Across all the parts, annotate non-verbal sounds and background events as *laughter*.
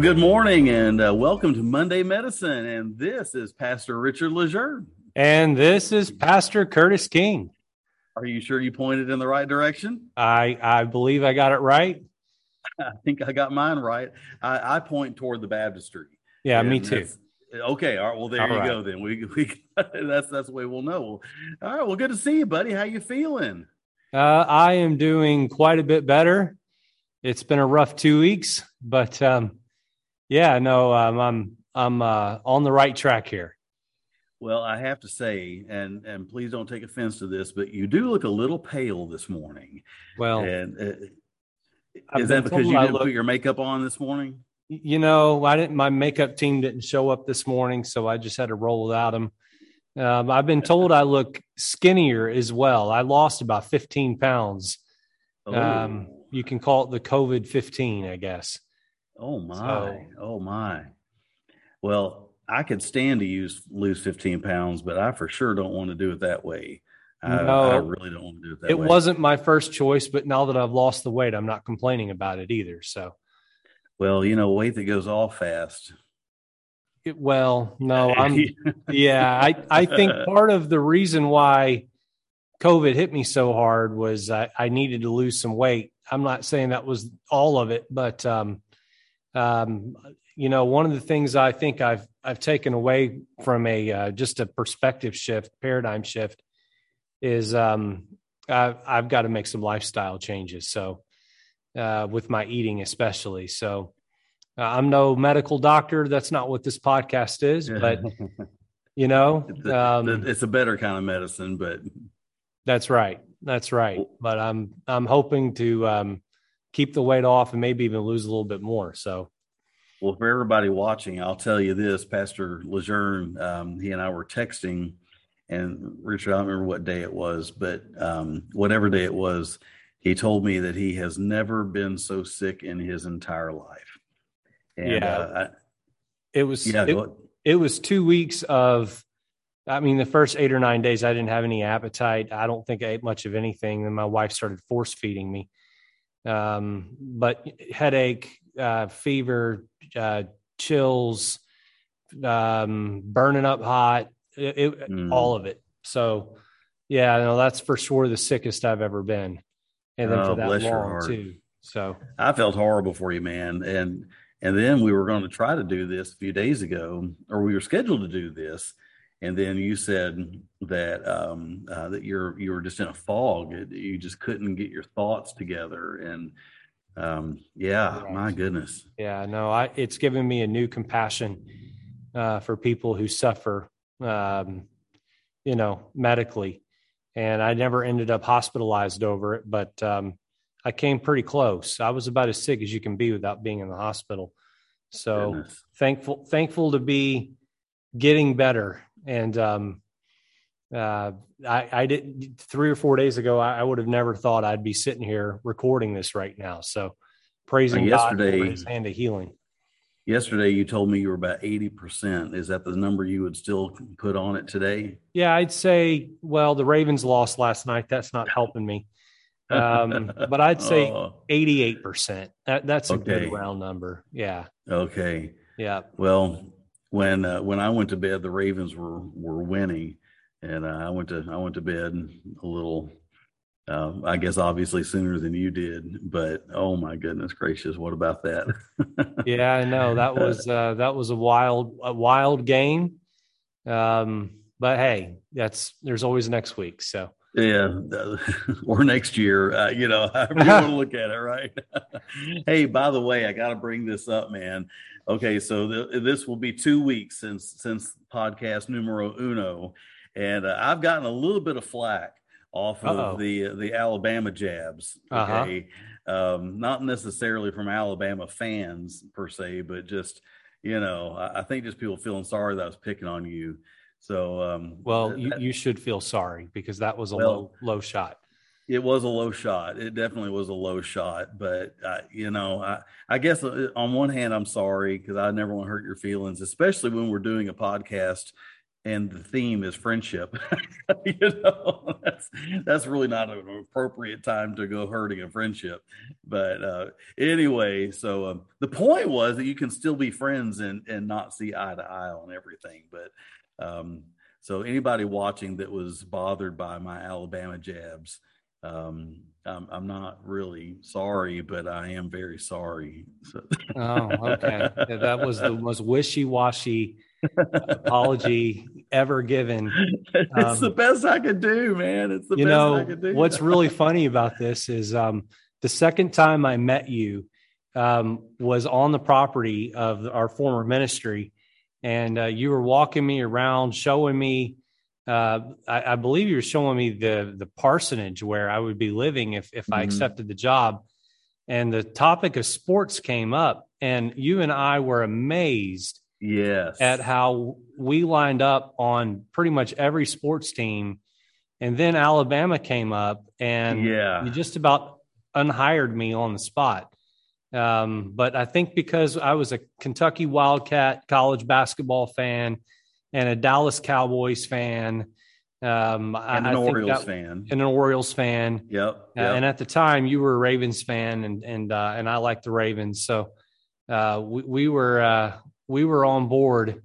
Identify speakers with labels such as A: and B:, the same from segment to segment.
A: Well, good morning and uh, welcome to Monday Medicine. And this is Pastor Richard Lejeune.
B: And this is Pastor Curtis King.
A: Are you sure you pointed in the right direction?
B: I, I believe I got it right. *laughs*
A: I think I got mine right. I, I point toward the baptistry.
B: Yeah,
A: And
B: me too.
A: Okay, all right. Well, there
B: All
A: you
B: right.
A: go. Then we *laughs* we that's that's the way we'll know. All right. Well, good to see you, buddy. How you feeling?
B: Uh, I am doing quite a bit better. It's been a rough two weeks, but um, yeah, no, um, I'm I'm uh, on the right track here.
A: Well, I have to say, and and please don't take offense to this, but you do look a little pale this morning.
B: Well,
A: and uh, is that because you didn't
B: look-
A: put your makeup on this morning?
B: you know, I didn't. My makeup team didn't show up this morning, so I just had to roll without them. Um, I've been told I look skinnier as well. I lost about 15 pounds. Um,
A: Oh.
B: you can call it the COVID 15, I guess.
A: Oh my!
B: So-
A: oh my! Well, I could stand to use lose fifteen pounds, but I for sure don't want to do it that way. I,
B: No.
A: I really don't want to do it that
B: it
A: way.
B: It wasn't my first choice, but now that I've lost the weight, I'm not complaining about it either. So,
A: Well, you know, weight that goes off fast.
B: it, well, no, *laughs* I'm, yeah, I, I think *laughs* part of the reason why COVID hit me so hard was I, I needed to lose some weight. I'm not saying that was all of it, but, um, um, you know, one of the things I think I've, I've taken away from a, uh, just a perspective shift, paradigm shift is, um, I've, I've got to make some lifestyle changes. So, uh, with my eating, especially. So, uh, I'm no medical doctor. That's not what this podcast is, but *laughs* you know, um,
A: it's a better kind of medicine, but
B: that's right. That's right. But I'm I'm hoping to um, keep the weight off and maybe even lose a little bit more. So
A: Well, for everybody watching, I'll tell you this: Pastor Lejeune, um, he and I were texting, and Richard, I don't remember what day it was, but um, whatever day it was, he told me that he has never been so sick in his entire life. And,
B: Yeah.
A: uh,
B: it was
A: yeah,
B: it, it was two weeks of. I mean, the first eight or nine days, I didn't have any appetite. I don't think I ate much of anything. Then my wife started force feeding me. Um, but headache, uh, fever, uh, chills, um, burning up hot, it, it,
A: Mm.
B: all of it. So, yeah, no, that's for sure the sickest I've ever been, and then
A: Oh,
B: for that long too. So,
A: I felt horrible for you, man. And and then we were going to try to do this a few days ago, or we were scheduled to do this, and then you said that um, uh, that you're you were just in a fog. You just couldn't get your thoughts together, and um, yeah,
B: Right.
A: my goodness.
B: yeah, no, I it's given me a new compassion uh, for people who suffer, um, you know, medically. And I never ended up hospitalized over it, but um, I came pretty close. I was about as sick as you can be without being in the hospital. So
A: Goodness.
B: thankful, thankful to be getting better. And um, uh, I, I did three or four days ago. I, I would have never thought I'd be sitting here recording this right now. So praising God
A: yesterday-
B: for His hand of healing.
A: Yesterday, you told me you were about eighty percent. Is that the number you would still put on it today?
B: Yeah, I'd say. Well, the Ravens lost last night. That's not helping me. Um, *laughs* but I'd say eighty-eight percent. That, that's a
A: Okay.
B: good round number. Yeah,
A: okay.
B: yeah.
A: Well, when uh, when I went to bed, the Ravens were were winning, and uh, I went to I went to bed a little. Uh, I guess obviously sooner than you did, but oh my goodness gracious, what about that? *laughs*
B: Yeah, I know that was uh, that was a wild a wild game. Um, but hey, that's there's always next week. So
A: Yeah, *laughs* or next year, uh, you know, *laughs* however you want to look at it, right? hey, by the way, I got to bring this up, man. Okay, so th- this will be two weeks since since podcast numero uno, and uh, I've gotten a little bit of flack off
B: Uh-oh.
A: of the the Alabama jabs.
B: Uh-huh.
A: Okay, um, not necessarily from Alabama fans per se, but just you know, I, I think just people feeling sorry that I was picking on you. So, um,
B: well, you, you should feel sorry because that was a
A: Well,
B: low low shot.
A: It was a low shot. It definitely was a low shot, but uh, you know, I, I guess uh, on one hand, I'm sorry because I never want to hurt your feelings, especially when we're doing a podcast and the theme is friendship. *laughs* you know, *laughs* that's that's really not an appropriate time to go hurting a friendship. But uh, anyway, so um, the point was that you can still be friends and and not see eye to eye on everything. But um, so anybody watching that was bothered by my Alabama jabs, um, I'm, I'm, not really sorry, but I am very sorry. So.
B: oh, okay. *laughs* That was the most wishy washy apology ever given. *laughs*
A: It's um, the best I could do, man. It's the you best know, I could do.
B: What's *laughs* really funny about this is um, the second time I met you um, was on the property of our former ministry, and uh, you were walking me around, showing me. Uh, I, I, believe you were showing me the the parsonage where I would be living if if mm-hmm. I accepted the job, and the topic of sports came up, and you and I were amazed
A: yes.
B: at how we lined up on pretty much every sports team. And then alabama came up and
A: yeah.
B: you just about unhired me on the spot. Um, but i think because i was a kentucky wildcat college basketball fan and a dallas cowboys fan um,
A: and an Orioles that, fan,
B: and an Orioles fan.
A: Yep, uh,
B: yep. Uh, and at the time, you were a Ravens fan, and and uh, and I liked the Ravens. So uh, we, we were uh, we were on board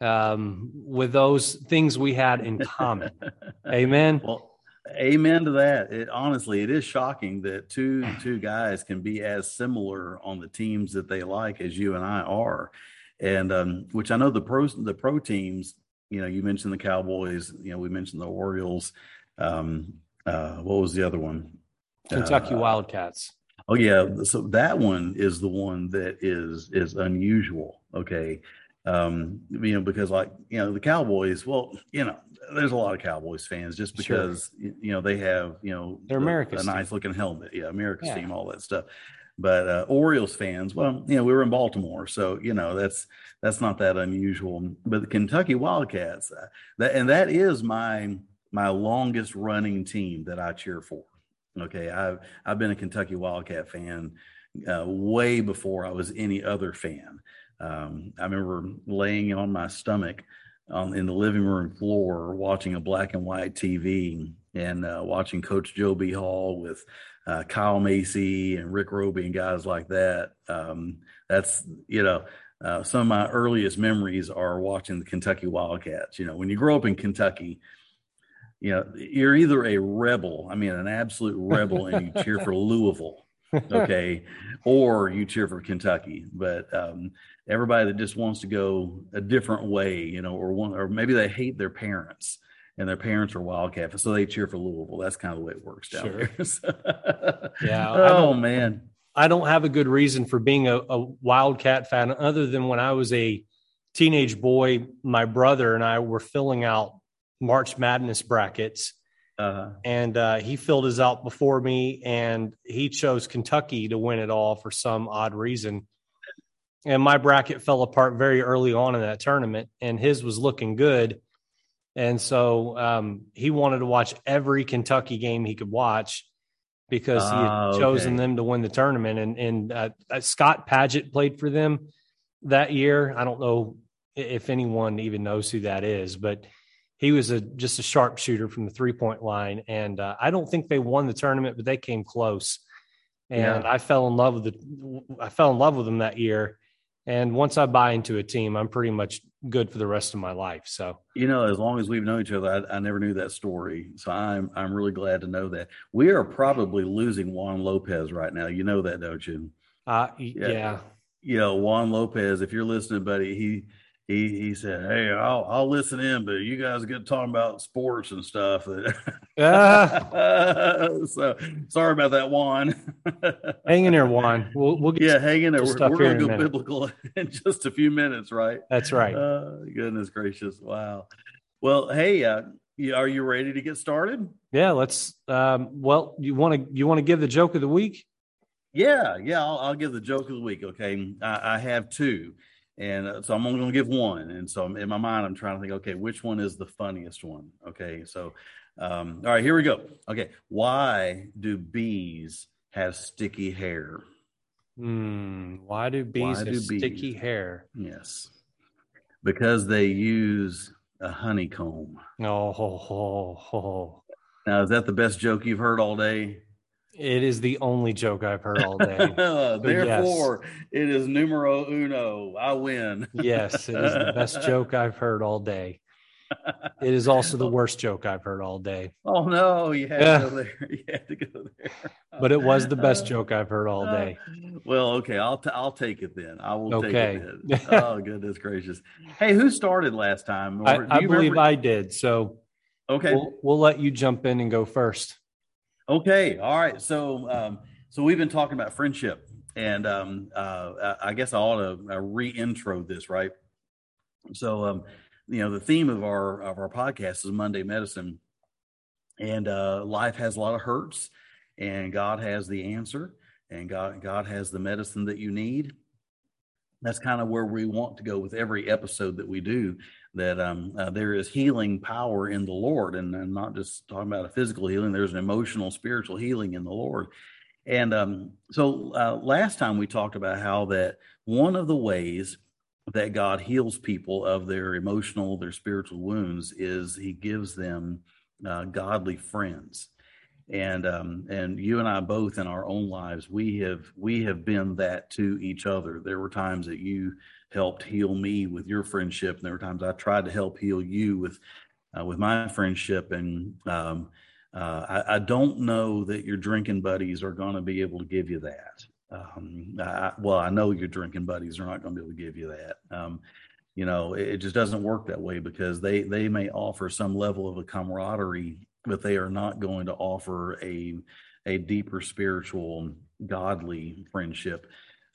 B: um, with those things we had in common. *laughs* amen.
A: Well, amen to that. It honestly, it is shocking that two two guys can be as similar on the teams that they like as you and I are, and um, which I know the pro the pro teams. You know, you mentioned the Cowboys. You know, we mentioned the Orioles. Um, uh, what was the other one?
B: Kentucky uh, Wildcats.
A: Oh yeah, so that one is the one that is is unusual. Okay, um, you know because like you know the Cowboys. Well, you know there's a lot of Cowboys fans just because sure. you know they have you know
B: they're America's
A: a, nice looking helmet. Yeah, America's yeah. team, all that stuff. But uh, Orioles fans, well, you know, we were in Baltimore, so you know that's that's not that unusual. But the Kentucky Wildcats, uh, that and that is my my longest running team that I cheer for. Okay, I've I've been a Kentucky Wildcat fan uh, way before I was any other fan. Um, I remember laying on my stomach on, in the living room floor watching a black and white TV and uh, watching Coach Joe B. Hall with uh, Kyle Macy and Rick Robey and guys like that. Um, that's you know. Uh, some of my earliest memories are watching the Kentucky Wildcats. You know, when you grow up in Kentucky, you know, you're either a rebel, I mean, an absolute rebel, and you cheer for Louisville, *laughs* okay, or you cheer for Kentucky. But um, everybody that just wants to go a different way, you know, or one, or maybe they hate their parents and their parents are Wildcat, so they cheer for Louisville. That's kind of the way it works down sure. here. *laughs* So,
B: yeah.
A: oh man.
B: I don't have a good reason for being a, a Wildcat fan other than when I was a teenage boy, my brother and I were filling out March Madness brackets. Uh-huh. And uh, he filled his out before me, and he chose Kentucky to win it all for some odd reason. And my bracket fell apart very early on in that tournament, and his was looking good. And so um, he wanted to watch every Kentucky game he could watch because he had uh, chosen them to win the tournament. And, and uh, uh, Scott Padgett played for them that year. I don't know if anyone even knows who that is, but he was a just a sharpshooter from the three point line, and uh, I don't think they won the tournament, but they came close. And yeah. I fell in love with the I fell in love with them that year. And once I buy into a team, I'm pretty much good for the rest of my life. So
A: you know, as long as we've known each other, I, I never knew that story. So I'm I'm really glad to know that we are probably losing Juan Lopez right now. You know that, don't you?
B: Uh, yeah. yeah.
A: You know, Juan Lopez. If you're listening, buddy, he he he said, "Hey, I'll I'll listen in, but you guys get talking about sports and stuff." *laughs* uh, so sorry about that, Juan.
B: hang in there, Juan. We'll we'll
A: get yeah, hang in there. We're, we're going to go biblical *laughs* in just a few minutes, right?
B: That's right.
A: Uh, goodness gracious! Wow. Well, hey, uh, are you ready to get started?
B: Yeah, let's. Um, well, you want to you want to give the joke of the week?
A: Yeah, yeah, I'll, I'll give the joke of the week. Okay, I, I have two. And uh, so I'm only going to give one. And so in my mind, I'm trying to think, okay, which one is the funniest one? Okay. So, um, all right, here we go. Okay. Why do bees have sticky hair?
B: Hmm. why do bees why have do sticky hair?
A: Yes. Because they use a honeycomb.
B: Oh, ho, ho, ho.
A: Now, is that the best joke you've heard all day?
B: It is the only joke I've heard all day. *laughs*
A: Uh, therefore, yes. it is numero uno. I win.
B: yes, it is the best *laughs* joke I've heard all day. It is also the worst joke I've heard all day. *laughs*
A: Oh no, you had yeah. to go there. You had to go there.
B: But it was the best joke I've heard all day.
A: Well, okay, I'll t- I'll take it then. I will okay. take it. Then. Oh goodness gracious! Hey, who started last time?
B: I, I believe remember? I did. So
A: okay,
B: we'll, we'll, let you jump in and go first.
A: Okay, all right. So um, so we've been talking about friendship, and um, uh, I guess I ought to uh, re-intro this, right? So um you know the theme of our of our podcast is Monday medicine, and uh, life has a lot of hurts, and God has the answer, and God God has the medicine that you need. That's kind of where we want to go with every episode that we do. That um, uh, there is healing power in the Lord, and I'm not just talking about a physical healing. There's an emotional, spiritual healing in the Lord. And um, so uh, last time we talked about how that one of the ways that God heals people of their emotional, their spiritual wounds is He gives them uh, godly friends, and um, and you and I both in our own lives we have we have been that to each other. There were times that you helped heal me with your friendship, and there were times I tried to help heal you with uh, with my friendship, and um, uh, I, I don't know that your drinking buddies are going to be able to give you that. Um, I, well, I know your drinking buddies are not going to be able to give you that. Um, you know, it, it, just doesn't work that way because they they may offer some level of a camaraderie, but they are not going to offer a a deeper spiritual, godly friendship.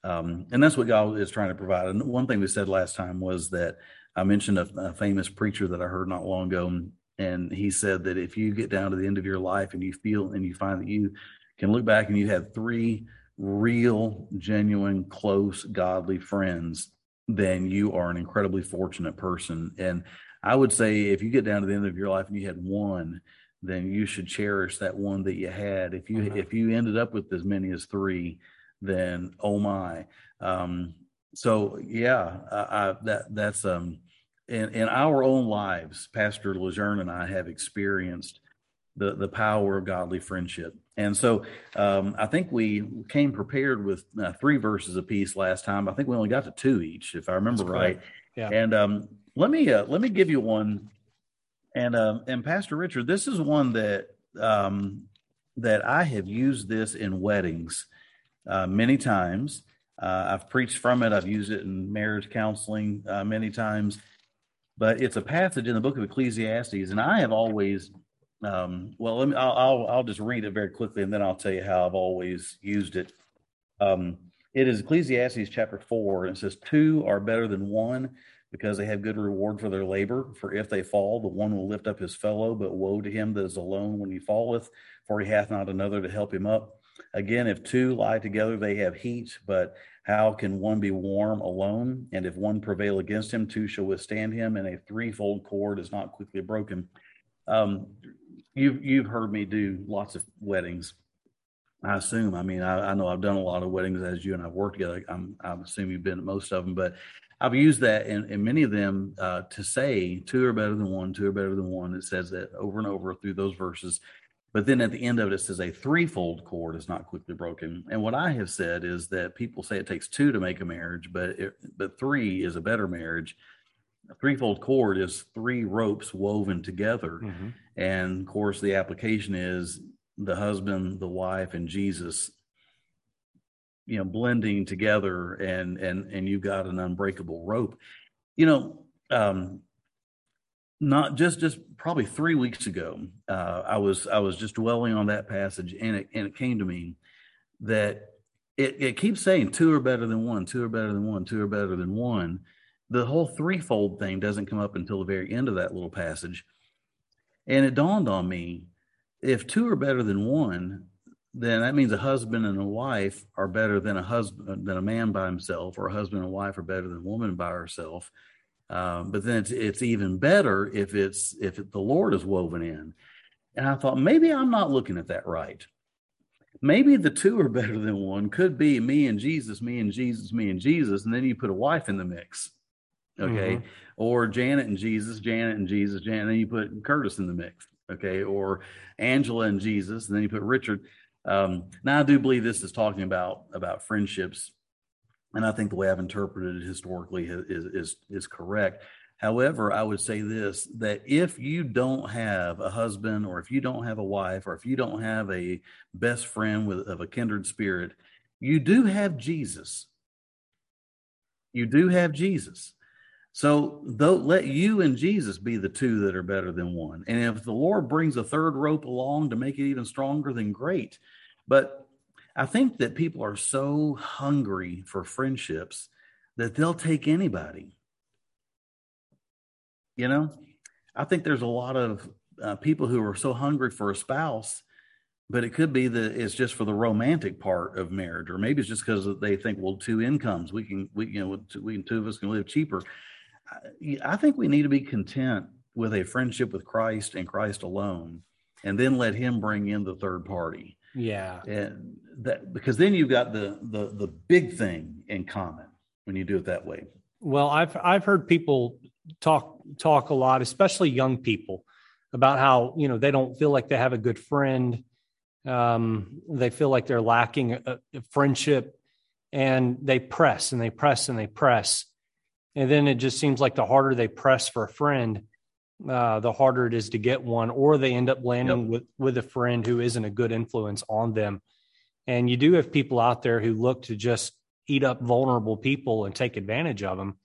A: Um, and that's what God is trying to provide. And one thing we said last time was that I mentioned a, a famous preacher that I heard not long ago, and he said that if you get down to the end of your life and you feel and you find that you can look back and you have three real, genuine, close, godly friends, then you are an incredibly fortunate person. And I would say if you get down to the end of your life and you had one, then you should cherish that one that you had. If you mm-hmm. if you ended up with as many as three, then oh my. Um, so yeah, I, I, that that's um in in our own lives, Pastor Lejeune and I have experienced the the power of godly friendship. And so um, I think we came prepared with uh, three verses apiece last time. I think we only got to two each, if I remember right. Yeah. And um, let me uh, let me give you one. And uh, and Pastor Richard, this is one that um, that I have used this in weddings uh, many times. Uh, I've preached from it. I've used it in marriage counseling uh, many times. But it's a passage in the book of Ecclesiastes, and I have always um, well, let me, I'll, I'll, I'll, just read it very quickly and then I'll tell you how I've always used it. Um, it is Ecclesiastes chapter 4, and it says, Two are better than one because they have good reward for their labor. For if they fall, the one will lift up his fellow, but woe to him that is alone when he falleth, for he hath not another to help him up. Again, if two lie together, they have heat, but how can one be warm alone? And if one prevail against him, two shall withstand him, and a threefold cord is not quickly broken. Um, you've you've heard me do lots of weddings. I assume. I mean, I, I, know I've done a lot of weddings as you and I've worked together. I'm I assume you've been at most of them, but I've used that in, in many of them uh, to say two are better than one, two are better than one. It says that over and over through those verses. But then at the end of it, it says a threefold cord is not quickly broken. And what I have said is that people say it takes two to make a marriage, but it, but three is a better marriage a threefold cord is three ropes woven together. Mm-hmm. And of course, the application is the husband, the wife, and Jesus, you know, blending together and and and you've got an unbreakable rope. You know, um, not just just probably three weeks ago, uh, I was I was just dwelling on that passage, and it and it came to me that it, it keeps saying two are better than one, two are better than one, two are better than one the whole threefold thing doesn't come up until the very end of that little passage. And it dawned on me if two are better than one, then that means a husband and a wife are better than a husband than a man by himself, or a husband and wife are better than a woman by herself. Um, but then it's, it's even better if it's if the Lord is woven in. And I thought maybe I'm not looking at that right. Maybe the two are *laughs* better than one. Could be me and Jesus, me and Jesus, me and Jesus, and then you put a wife in the mix Okay. Mm-hmm. Or Janet and Jesus, Janet and Jesus, Janet, and you put Curtis in the mix. Okay. Or Angela and Jesus, and then you put Richard. Um, now I do believe this is talking about about friendships, and I think the way I've interpreted it historically is is is correct. However, I would say this that if you don't have a husband, or if you don't have a wife, or if you don't have a best friend with of a kindred spirit, you do have Jesus. You do have Jesus. So though let you and Jesus be the two that are better than one. And if the Lord brings a third rope along to make it even stronger, then great. But I think that people are so hungry for friendships that they'll take anybody. You know, I think there's a lot of uh, people who are so hungry for a spouse, but it could be that it's just for the romantic part of marriage, or maybe it's just because they think, well, two incomes, we can, we you know, we two of us can live cheaper. I think we need to be content with a friendship with Christ and Christ alone, and then let Him bring in the third party.
B: Yeah,
A: and that because then you've got the the the big thing in common when you do it that way.
B: Well, I've I've heard people talk talk a lot, especially young people, about how you know they don't feel like they have a good friend. Um, they feel like they're lacking a, a friendship, and they press and they press and they press and then it just seems like the harder they press for a friend, uh, the harder it is to get one, or they end up landing yep. with with a friend who isn't a good influence on them. And you do have people out there who look to just eat up vulnerable people and take advantage of them.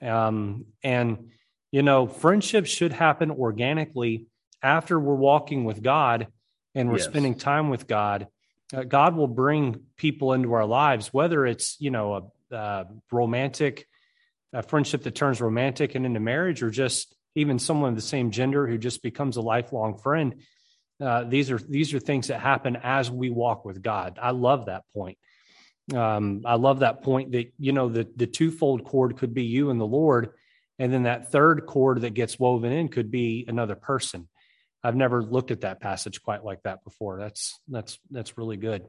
B: Um, and you know, friendships should happen organically after we're walking with God and we're yes. spending time with God. Uh, God will bring people into our lives, whether it's you know a, a romantic a friendship that turns romantic and into marriage, or just even someone of the same gender who just becomes a lifelong friend. Uh, these are these are things that happen as we walk with God. I love that point. Um, I love that point that you know the the twofold cord could be you and the Lord, and then that third cord that gets woven in could be another person. I've never looked at that passage quite like that before. That's that's that's really good.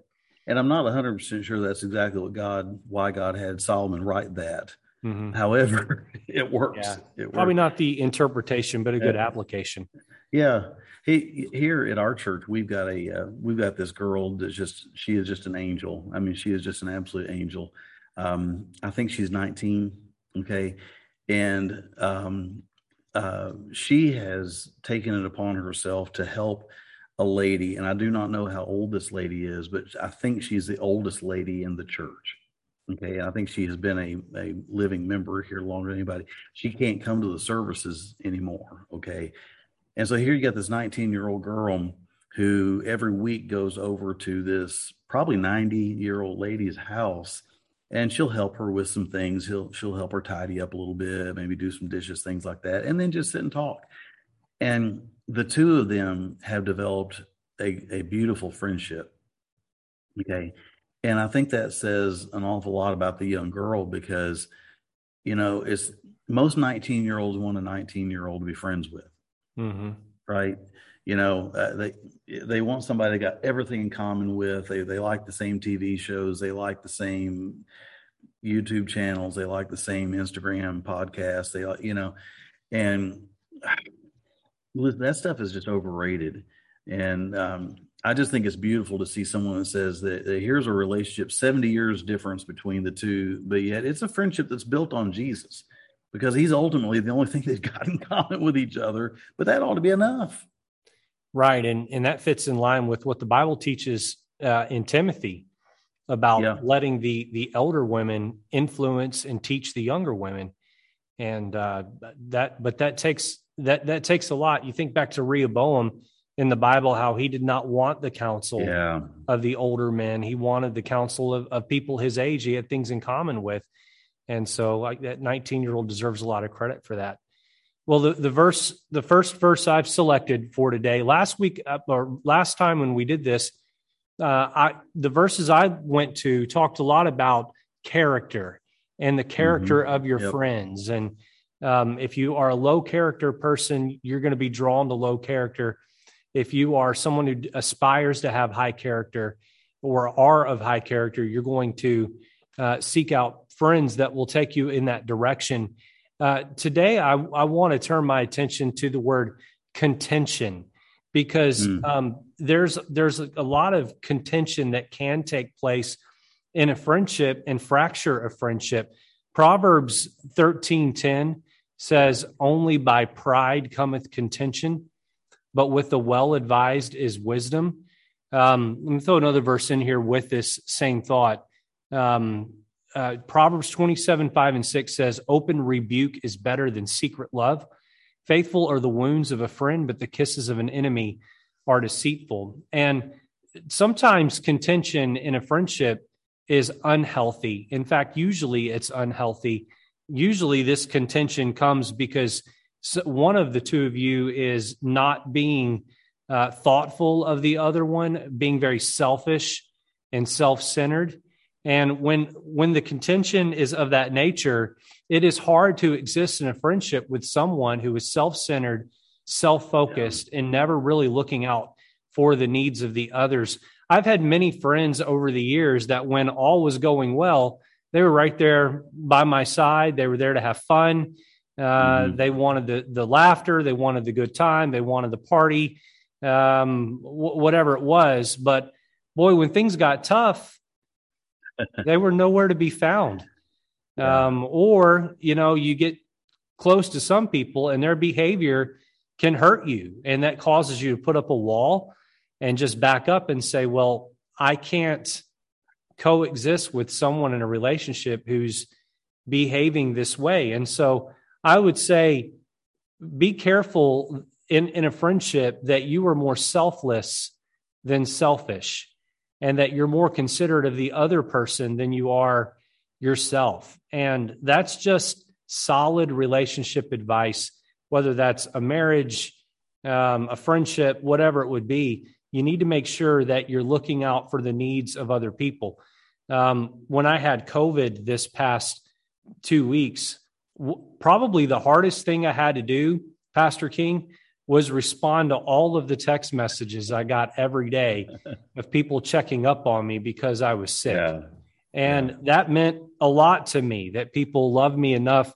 A: And I'm not 100 percent sure that's exactly what God why God had Solomon write that. Mm-hmm. However, *laughs* it works. Yeah.
B: It works. Probably not the interpretation, but a good yeah. application.
A: Yeah. He, here at our church, we've got a uh, we've got this girl that's just she is just an angel. I mean, she is just an absolute angel. Um, I think she's 19. Okay, and um, uh, she has taken it upon herself to help a lady, and I do not know how old this lady is, but I think she's the oldest lady in the church. Okay, I think she has been a, a living member here longer than anybody. She can't come to the services anymore. Okay. And so here you got this 19 year old girl who every week goes over to this probably 90 year old lady's house and she'll help her with some things. He'll, she'll help her tidy up a little bit, maybe do some dishes, things like that, and then just sit and talk. And the two of them have developed a, a beautiful friendship. Okay. And I think that says an awful lot about the young girl because, you know, it's most 19 year olds want a 19 year old to be friends with. Mm-hmm. Right. You know, uh, they, they want somebody they got everything in common with. They, they like the same TV shows. They like the same YouTube channels. They like the same Instagram podcasts. They like, you know, and *sighs* that stuff is just overrated. And, um, I just think it's beautiful to see someone that says that, that, here's a relationship, 70 years difference between the two, but yet it's a friendship that's built on Jesus because he's ultimately the only *laughs* thing they've got in common with each other. But that ought to be enough.
B: Right. And, and that fits in line with what the Bible teaches uh, in Timothy about yeah. letting the, the elder women influence and teach the younger women. And uh, that, but that takes, that, that takes a lot. You think back to Rehoboam in the Bible how he did not want the counsel yeah. of the older men. He wanted the counsel of, of people his age he had things in common with. And so like that 19 year old deserves a lot of credit for that. Well, the, the verse, the first verse I've selected for today, last week uh, or last time when we did this, uh, I, the verses I went to talked a lot about character and the character mm-hmm. of your yep. friends. And um, if you are a low character person, you're going to be drawn to low character if you are someone who aspires to have high character or are of high character, you're going to uh, seek out friends that will take you in that direction. Uh, today, I, I want to turn my attention to the word contention because mm. um, there's there's a lot of contention that can take place in a friendship and fracture a friendship. Proverbs thirteen ten says, "Only by pride cometh contention, but with the well advised is wisdom." Um, let me throw another verse in here with this same thought. Um, uh, Proverbs 27, 5 and 6 says, Open rebuke is better than secret love. Faithful are the wounds of a friend, but the kisses of an enemy are deceitful. And sometimes contention in a friendship is unhealthy. In fact, usually it's unhealthy. Usually this contention comes because one of the two of you is not being uh, thoughtful of the other one, being very selfish and self centered. And when when the contention is of that nature, it is hard to exist in a friendship with someone who is self-centered, self-focused, yeah. and never really looking out for the needs of the others. I've had many friends over the years that when all was going well, they were right there by my side. They were there to have fun. Uh, mm-hmm. They wanted the the laughter. They wanted the good time. They wanted the party, um, w- whatever it was. But boy, when things got tough, *laughs* they were nowhere to be found. Um, or, you know, you get close to some people and their behavior can hurt you. And that causes you to put up a wall and just back up and say, well, I can't coexist with someone in a relationship who's behaving this way. And so I would say, be careful in, in a friendship that you are more selfless than selfish and that you're more considerate of the other person than you are yourself. And that's just solid relationship advice, whether that's a marriage, um, a friendship, whatever it would be. You need to make sure that you're looking out for the needs of other people. Um, when I had COVID this past two weeks, probably the hardest thing I had to do, Pastor King, was respond to all of the text messages I got every day *laughs* of people checking up on me because I was sick. Yeah. And yeah. that meant a lot to me that people love me enough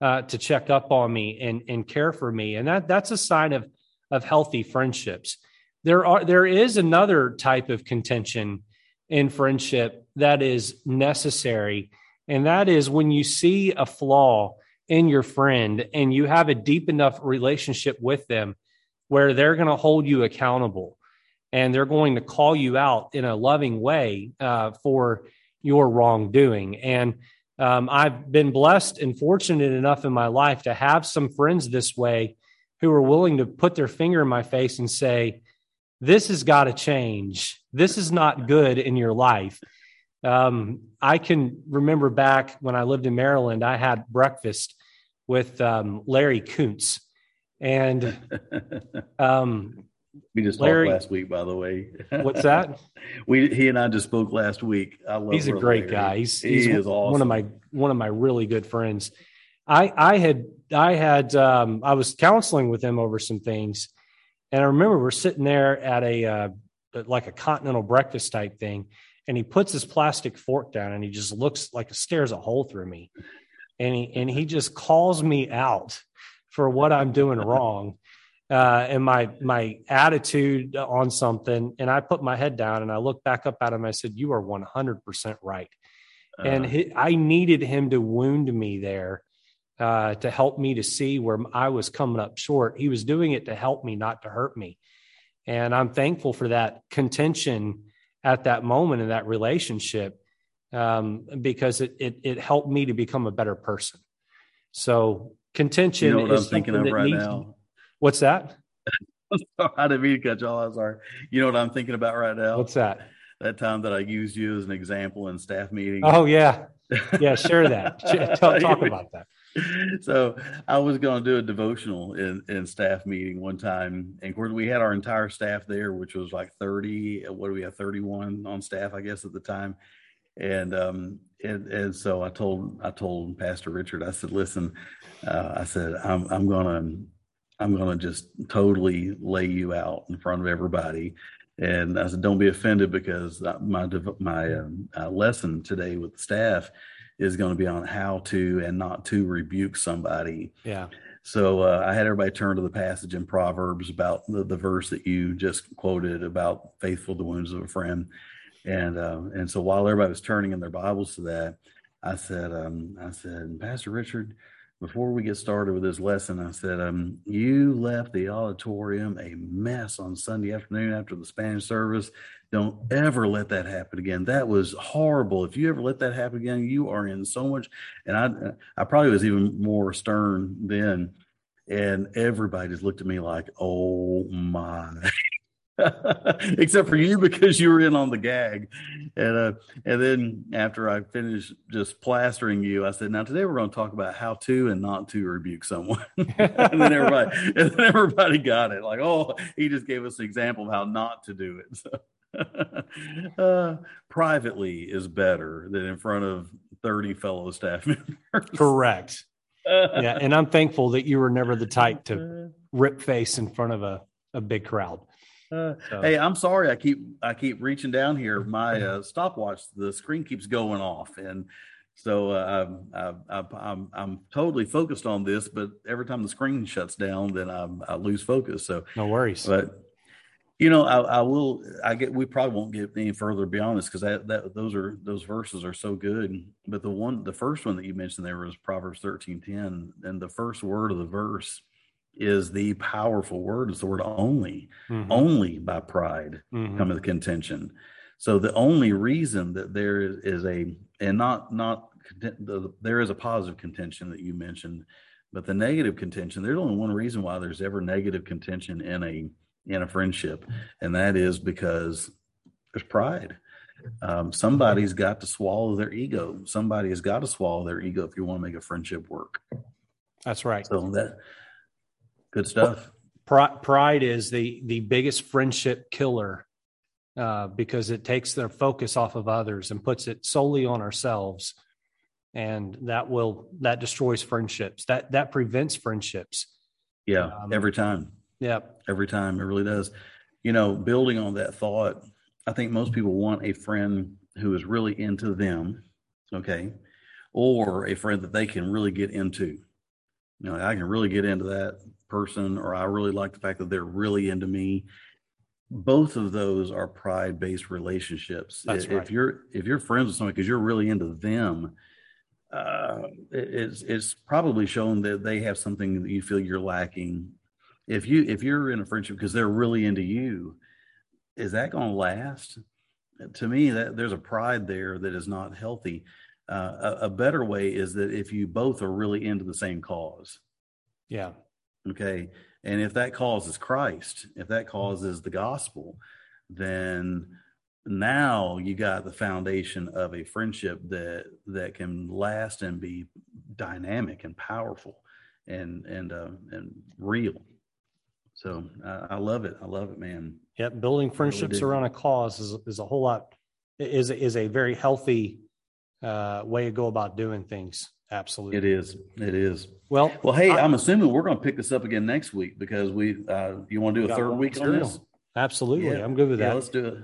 B: uh, to check up on me and, and care for me. And that, that's a sign of, of healthy friendships. There are, there is another type of contention in friendship that is necessary. And that is when you see a flaw in your friend and you have a deep enough relationship with them where they're going to hold you accountable and they're going to call you out in a loving way uh, for your wrongdoing. And um, I've been blessed and fortunate enough in my life to have some friends this way who are willing to put their finger in my face and say, This has got to change. This is not good in your life. Um, I can remember back when I lived in Maryland, I had breakfast with um, Larry Kuntz. And *laughs* um,
A: we just Larry, talked last week, by the way. *laughs*
B: what's that?
A: we he and I just spoke last week. I love.
B: He's a great Larry. guy. He's, he he's is awesome. one of my one of my really good friends. I I had I had um, I was counseling with him over some things, and I remember we're sitting there at a uh, like a continental breakfast type thing, and he puts his plastic fork down and he just looks like stares a hole through me, and he and he just calls me out for what I'm doing wrong. *laughs* Uh, and my my attitude on something, and I put my head down and I looked back up at him. I said, "You are 100 percent right." Uh, and he, I needed him to wound me there uh, to help me to see where I was coming up short. He was doing it to help me, not to hurt me. And I'm thankful for that contention at that moment in that relationship um, because it, it, it helped me to become a better person. So contention
A: you know what is I'm thinking of right needs, now.
B: What's that?
A: I didn't mean to cut you off. I'm sorry. You know what I'm thinking about right now?
B: What's that?
A: That time that I used you as an example in staff meeting.
B: Oh yeah, yeah. Share that. *laughs* talk, talk about that.
A: So I was going to do a devotional in, in staff meeting one time, and of course we had our entire staff there, which was like 30. What do we have? 31 on staff, I guess, at the time and um and and so I told I told Pastor Richard I said listen uh, I said I'm I'm gonna I'm gonna just totally lay you out in front of everybody and I said don't be offended because my my um, uh, lesson today with the staff is going to be on how to and not to rebuke somebody.
B: Yeah.
A: So uh, I had everybody turn to the passage in Proverbs about the, the verse that you just quoted about faithful the wounds of a friend. And uh, and so while everybody was turning in their Bibles to that, I said, um, I said, Pastor Richard, before we get started with this lesson, I said, um, you left the auditorium a mess on Sunday afternoon after the Spanish service. Don't ever let that happen again. That was horrible. If you ever let that happen again, you are in so much. And I, I probably was even more stern then. And everybody just looked at me like, oh my. *laughs* except for you because you were in on the gag. And uh, and then after I finished just plastering you, I said, "Now today we're going to talk about how to and not to rebuke someone." *laughs* and then everybody *laughs* and then everybody got it. Like, oh, he just gave us an example of how not to do it. So, uh, privately is better than in front of thirty fellow staff members.
B: Correct. yeah, and I'm thankful that you were never the type to rip face in front of a, a big crowd.
A: Uh, so. Hey, I'm sorry. I keep I keep reaching down here. My uh, *laughs* stopwatch, the screen keeps going off, and so uh, I'm, I'm I'm I'm totally focused on this. But every time the screen shuts down, then I, I lose focus. So
B: no worries.
A: But you know, I, I will. I get. We probably won't get any further beyond this because that that those are those verses are so good. But the one, the first one that you mentioned there was Proverbs thirteen ten, and the first word of the verse is the powerful word. It's the word only. Mm-hmm. Only by pride mm-hmm. cometh contention. So the only reason that there is, is a and not not the, there is a positive contention that you mentioned, but the negative contention. There's only one reason why there's ever negative contention in a in a friendship, and that is because there's pride. Um, somebody's got to swallow their ego. Somebody has got to swallow their ego if you want to make a friendship work.
B: That's right.
A: So that Good stuff.
B: Pride is the the biggest friendship killer uh, because it takes their focus off of others and puts it solely on ourselves, and that will that destroys friendships. That that prevents friendships.
A: Yeah, um, every time.
B: Yeah,
A: every time it really does. You know, building on that thought, I think most people want a friend who is really into them, okay, or a friend that they can really get into. You know, I can really get into that person or I really like the fact that they're really into me. Both of those are pride based relationships.
B: That's
A: if
B: right.
A: you're if you're friends with someone because you're really into them, uh, it's it's probably shown that they have something that you feel you're lacking. If you if you're in a friendship because they're really into you, is that going to last? To me, that there's a pride there that is not healthy. Uh, a, a better way is that if you both are really into the same cause.
B: Yeah.
A: Okay. And if that cause is Christ, if that cause is the gospel, then now you got the foundation of a friendship that that can last and be dynamic and powerful and and uh, and real. So uh, I love it. I love it, man.
B: Yep, building friendships really around a cause is is a whole lot is is a very healthy uh, way to go about doing things. Absolutely.
A: It is. It is.
B: Well,
A: well, hey, I, am assuming we're going to pick this up again next week because we, uh, you want to do a third week on this?
B: Absolutely. Yeah. I'm good with that.
A: Yeah, let's do it.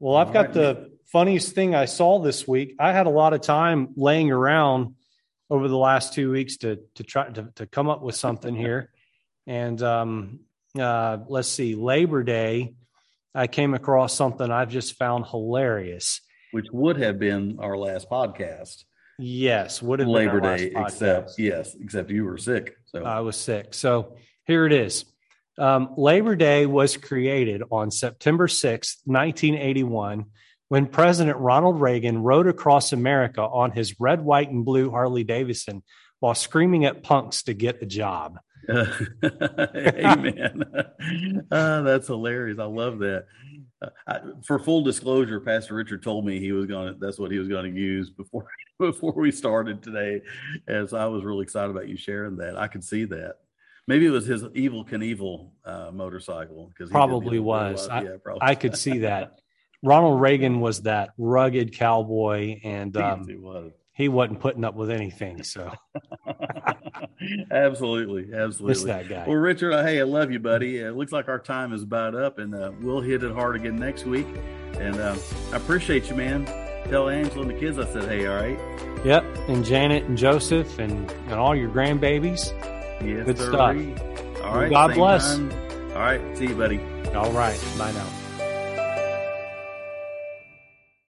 B: Well, I've All got right, the man. funniest thing I saw this week. I had a lot of time laying around over the last two weeks to, to try to, to come up with something *laughs* here. And, um, uh, let's see, Labor Day, I came across something I've just found hilarious.
A: Which would have been our last podcast.
B: Yes, would have been
A: Labor Day, except yes, except you were sick. So
B: I was sick. So here it is. Um, Labor Day was created on September 6th, 1981, when President Ronald Reagan rode across America on his red, white, and blue Harley Davidson while screaming at punks to get the job. *laughs*
A: Amen. uh, *laughs* that's hilarious. I love that. I, for full disclosure, Pastor Richard told me he was going to, that's what he was going to use before, *laughs* before we started today. As I was really excited about you sharing that. I could see that. Maybe it was his Evel Knievel uh, motorcycle
B: because probably was. I, yeah, probably. I could see that. Ronald Reagan was that rugged cowboy, and um, he was he wasn't putting up with anything. So, *laughs*
A: absolutely, absolutely,
B: Miss that guy.
A: Well, Richard, hey, I love you, buddy. It looks like our time is about up, and uh, we'll hit it hard again next week. And uh, I appreciate you, man. tell Angela and the kids I said hey. All right.
B: Yep, and Janet and Joseph and, and all your grandbabies.
A: Yes,
B: Good
A: sir.
B: stuff.
A: All right.
B: God bless.
A: time. All right. See you, buddy.
B: All right. Bye now.